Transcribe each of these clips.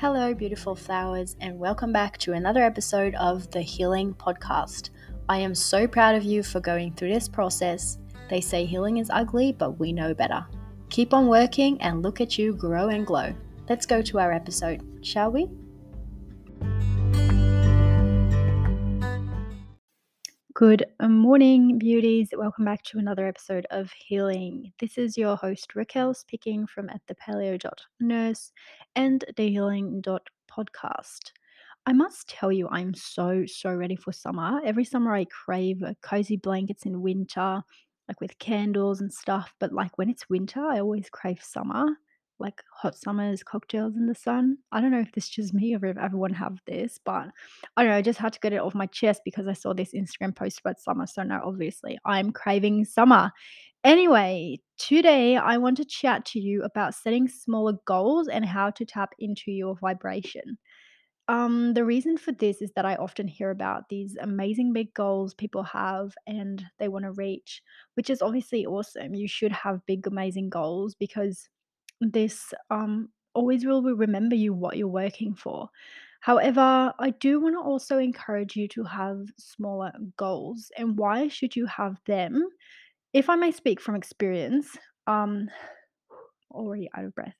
Hello, beautiful flowers, and welcome back to another episode of the Healing Podcast. I am so proud of you for going through this process. They say healing is ugly, but we know better. Keep on working and look at you grow and glow. Let's go to our episode, shall we? Good morning, beauties. Welcome back to another episode of Healing. This is your host, Raquel, speaking from at the paleo.nurse and the healing.podcast. I must tell you, I'm so, so ready for summer. Every summer, I crave cozy blankets in winter, like with candles and stuff. But like when it's winter, I always crave summer like hot summers, cocktails in the sun. I don't know if this is just me or if everyone have this, but I don't know. I just had to get it off my chest because I saw this Instagram post about summer. So now, obviously, I'm craving summer. Anyway, today I want to chat to you about setting smaller goals and how to tap into your vibration. Um, the reason for this is that I often hear about these amazing big goals people have and they want to reach, which is obviously awesome. You should have big, amazing goals because this um, always will remember you what you're working for. However, I do want to also encourage you to have smaller goals. And why should you have them? If I may speak from experience, um, already out of breath.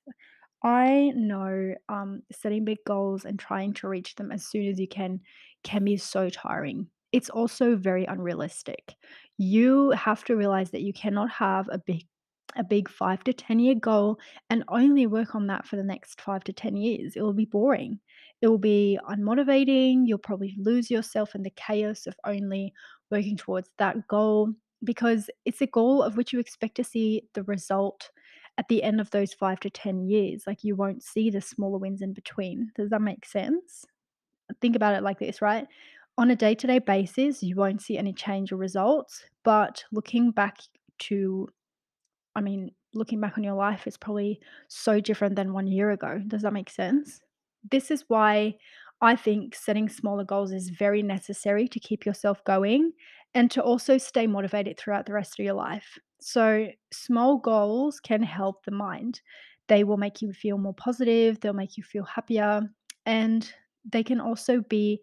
I know um, setting big goals and trying to reach them as soon as you can can be so tiring. It's also very unrealistic. You have to realize that you cannot have a big a big 5 to 10 year goal and only work on that for the next 5 to 10 years. It will be boring. It will be unmotivating. You'll probably lose yourself in the chaos of only working towards that goal because it's a goal of which you expect to see the result at the end of those 5 to 10 years. Like you won't see the smaller wins in between. Does that make sense? Think about it like this, right? On a day to day basis, you won't see any change or results, but looking back to I mean, looking back on your life, it's probably so different than one year ago. Does that make sense? This is why I think setting smaller goals is very necessary to keep yourself going and to also stay motivated throughout the rest of your life. So, small goals can help the mind. They will make you feel more positive, they'll make you feel happier, and they can also be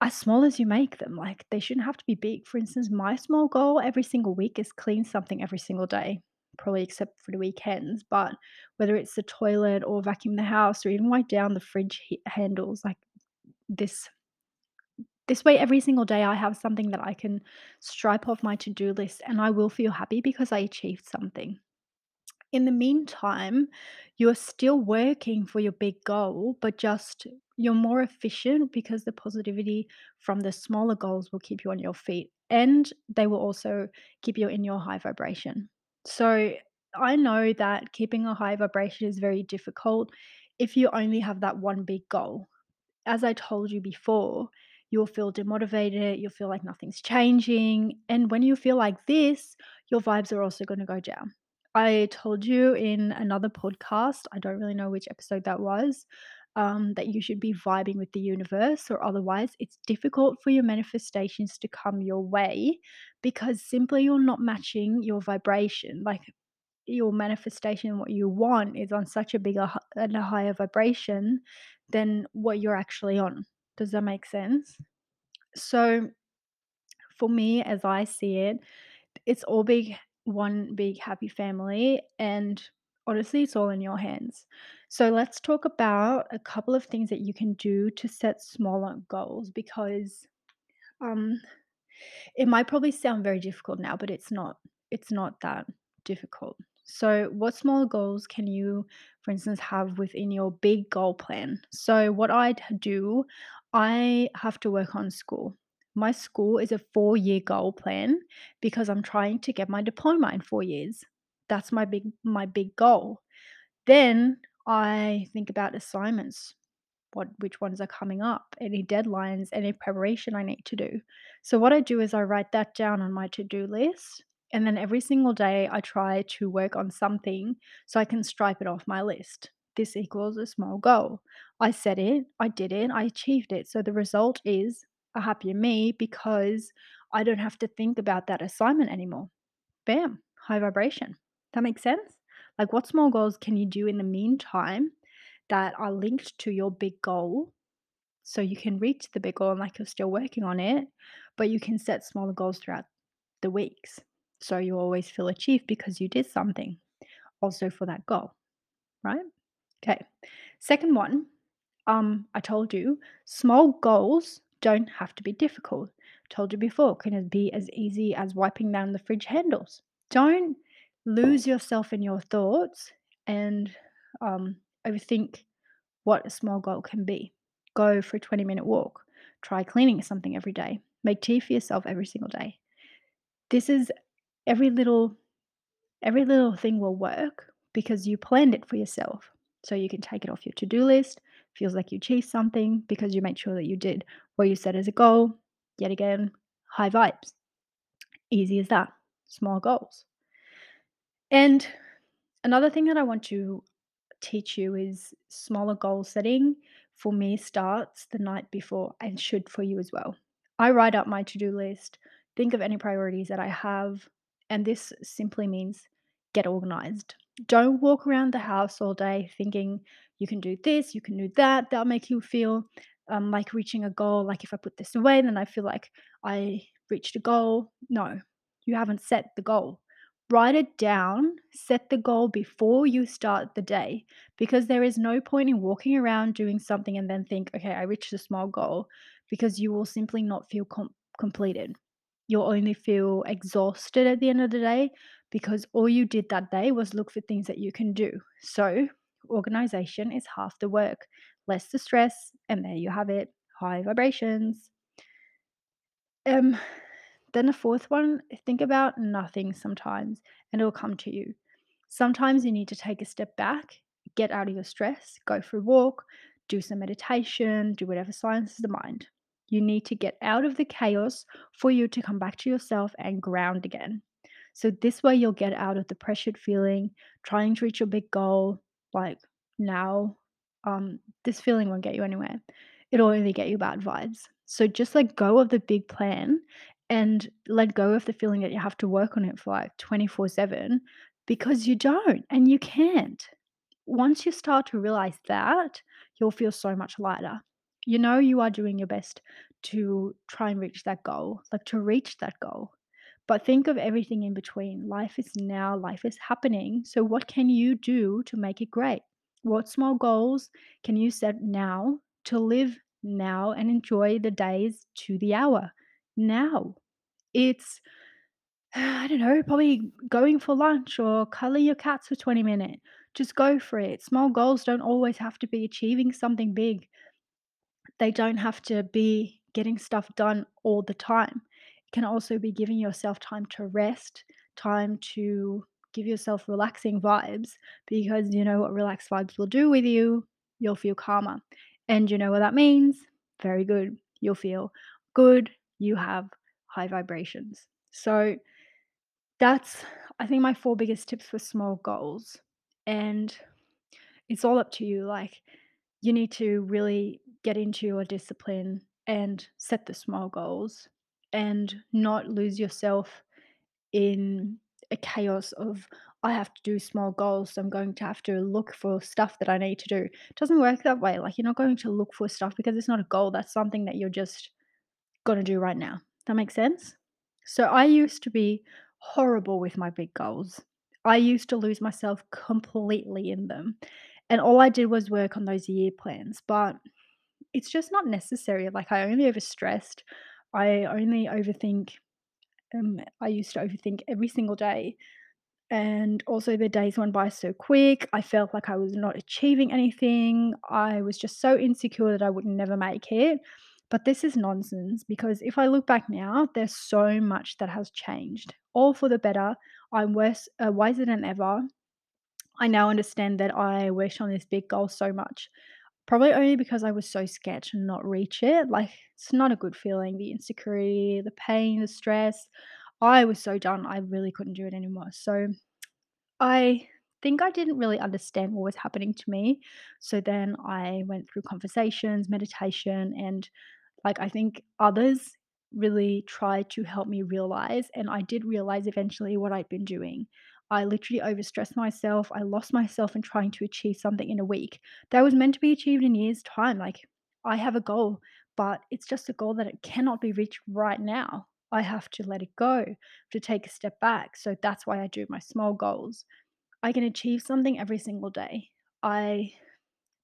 as small as you make them. Like, they shouldn't have to be big. For instance, my small goal every single week is clean something every single day probably except for the weekends. But whether it's the toilet or vacuum the house or even wipe down the fridge handles, like this this way every single day I have something that I can stripe off my to-do list and I will feel happy because I achieved something. In the meantime, you're still working for your big goal, but just you're more efficient because the positivity from the smaller goals will keep you on your feet and they will also keep you in your high vibration. So I know that keeping a high vibration is very difficult if you only have that one big goal. As I told you before, you'll feel demotivated, you'll feel like nothing's changing. And when you feel like this, your vibes are also going to go down. I told you in another podcast, I don't really know which episode that was, um, that you should be vibing with the universe, or otherwise, it's difficult for your manifestations to come your way because simply you're not matching your vibration. Like your manifestation, what you want, is on such a bigger and a higher vibration than what you're actually on. Does that make sense? So, for me, as I see it, it's all big, one big happy family, and honestly, it's all in your hands. So, let's talk about a couple of things that you can do to set smaller goals because um, it might probably sound very difficult now, but it's not. It's not that difficult. So, what small goals can you, for instance, have within your big goal plan? So, what I do, I have to work on school. My school is a four year goal plan because I'm trying to get my diploma in four years. That's my big my big goal. Then I think about assignments what which ones are coming up, any deadlines, any preparation I need to do. So what I do is I write that down on my to-do list and then every single day I try to work on something so I can stripe it off my list. This equals a small goal. I set it, I did it, I achieved it. So the result is a happier me because I don't have to think about that assignment anymore. Bam, high vibration. That makes sense? Like, what small goals can you do in the meantime that are linked to your big goal. So you can reach the big goal and like you're still working on it, but you can set smaller goals throughout the weeks. So you always feel achieved because you did something also for that goal, right? Okay. Second one, um, I told you, small goals don't have to be difficult. Told you before, can it be as easy as wiping down the fridge handles? Don't lose yourself in your thoughts and um, overthink what a small goal can be. Go for a 20 minute walk. Try cleaning something every day. Make tea for yourself every single day. This is every little every little thing will work because you planned it for yourself. So you can take it off your to-do list. Feels like you achieved something because you made sure that you did what you set as a goal. Yet again, high vibes. Easy as that. Small goals. And another thing that I want to teach you is smaller goal setting for me starts the night before and should for you as well. I write up my to do list, think of any priorities that I have, and this simply means get organized. Don't walk around the house all day thinking you can do this, you can do that. That'll make you feel um, like reaching a goal. Like if I put this away, then I feel like I reached a goal. No, you haven't set the goal. Write it down, set the goal before you start the day because there is no point in walking around doing something and then think, okay, I reached a small goal because you will simply not feel com- completed. You'll only feel exhausted at the end of the day because all you did that day was look for things that you can do. So, organization is half the work, less the stress, and there you have it high vibrations. Um, then the fourth one, think about nothing sometimes and it'll come to you. Sometimes you need to take a step back, get out of your stress, go for a walk, do some meditation, do whatever silences the mind. You need to get out of the chaos for you to come back to yourself and ground again. So, this way, you'll get out of the pressured feeling, trying to reach your big goal. Like now, um, this feeling won't get you anywhere. It'll only get you bad vibes. So, just let go of the big plan and let go of the feeling that you have to work on it for like 24 7 because you don't and you can't. Once you start to realize that, you'll feel so much lighter. You know, you are doing your best to try and reach that goal, like to reach that goal. But think of everything in between. Life is now, life is happening. So, what can you do to make it great? What small goals can you set now to live now and enjoy the days to the hour now? It's, I don't know, probably going for lunch or cuddling your cats for 20 minutes. Just go for it. Small goals don't always have to be achieving something big. They don't have to be getting stuff done all the time. It can also be giving yourself time to rest, time to give yourself relaxing vibes because you know what relaxed vibes will do with you? You'll feel calmer. And you know what that means? Very good. You'll feel good. You have high vibrations. So that's, I think, my four biggest tips for small goals. And it's all up to you. Like, you need to really get into your discipline and set the small goals and not lose yourself in a chaos of I have to do small goals, so I'm going to have to look for stuff that I need to do. It doesn't work that way. Like you're not going to look for stuff because it's not a goal. That's something that you're just gonna do right now. That makes sense? So I used to be horrible with my big goals. I used to lose myself completely in them. And all I did was work on those year plans, but it's just not necessary. Like I only overstressed. I only overthink. Um, I used to overthink every single day. And also, the days went by so quick. I felt like I was not achieving anything. I was just so insecure that I would never make it. But this is nonsense because if I look back now, there's so much that has changed, all for the better. I'm worse, uh, wiser than ever. I now understand that I worked on this big goal so much. Probably only because I was so scared to not reach it. Like, it's not a good feeling. The insecurity, the pain, the stress. I was so done. I really couldn't do it anymore. So, I think I didn't really understand what was happening to me. So then I went through conversations, meditation, and like I think others really tried to help me realize. And I did realize eventually what I'd been doing. I literally overstressed myself. I lost myself in trying to achieve something in a week that was meant to be achieved in years' time. Like, I have a goal, but it's just a goal that it cannot be reached right now. I have to let it go, to take a step back. So that's why I do my small goals. I can achieve something every single day. I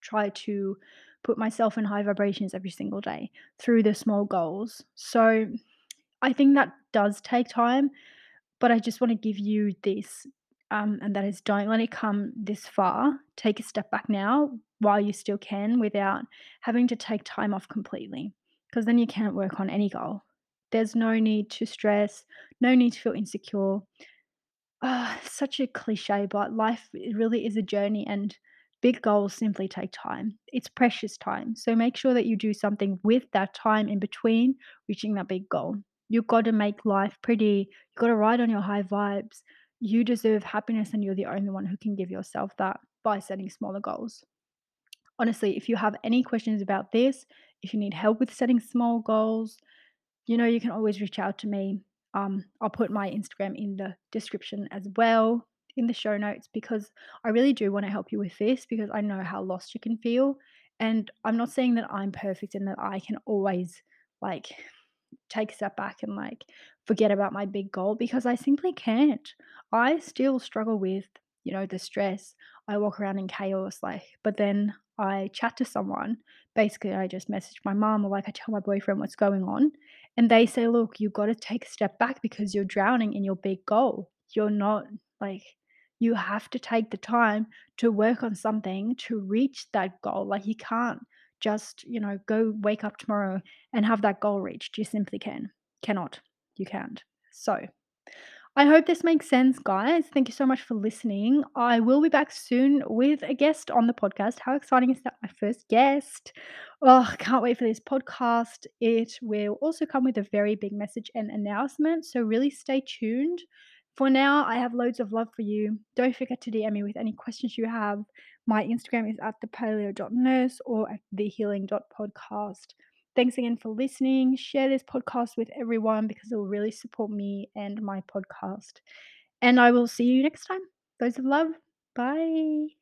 try to put myself in high vibrations every single day through the small goals. So I think that does take time, but I just want to give you this, um, and that is don't let it come this far. Take a step back now while you still can without having to take time off completely, because then you can't work on any goal. There's no need to stress, no need to feel insecure. Ah, such a cliche, but life really is a journey and big goals simply take time. It's precious time. So make sure that you do something with that time in between reaching that big goal. You've got to make life pretty. You've got to ride on your high vibes. You deserve happiness, and you're the only one who can give yourself that by setting smaller goals. Honestly, if you have any questions about this, if you need help with setting small goals, you know, you can always reach out to me. Um, I'll put my Instagram in the description as well in the show notes because I really do want to help you with this because I know how lost you can feel. And I'm not saying that I'm perfect and that I can always like take a step back and like forget about my big goal because I simply can't. I still struggle with, you know, the stress. I walk around in chaos, like, but then I chat to someone. Basically, I just message my mom or like I tell my boyfriend what's going on. And they say, look, you've got to take a step back because you're drowning in your big goal. You're not like, you have to take the time to work on something to reach that goal. Like, you can't just, you know, go wake up tomorrow and have that goal reached. You simply can. Cannot. You can't. So, I hope this makes sense, guys. Thank you so much for listening. I will be back soon with a guest on the podcast. How exciting is that? My first guest. Oh, can't wait for this podcast. It will also come with a very big message and announcement. So, really stay tuned. For now, I have loads of love for you. Don't forget to DM me with any questions you have. My Instagram is at thepaleo.nurse or at thehealing.podcast. Thanks again for listening. Share this podcast with everyone because it will really support me and my podcast. And I will see you next time. Loads of love. Bye.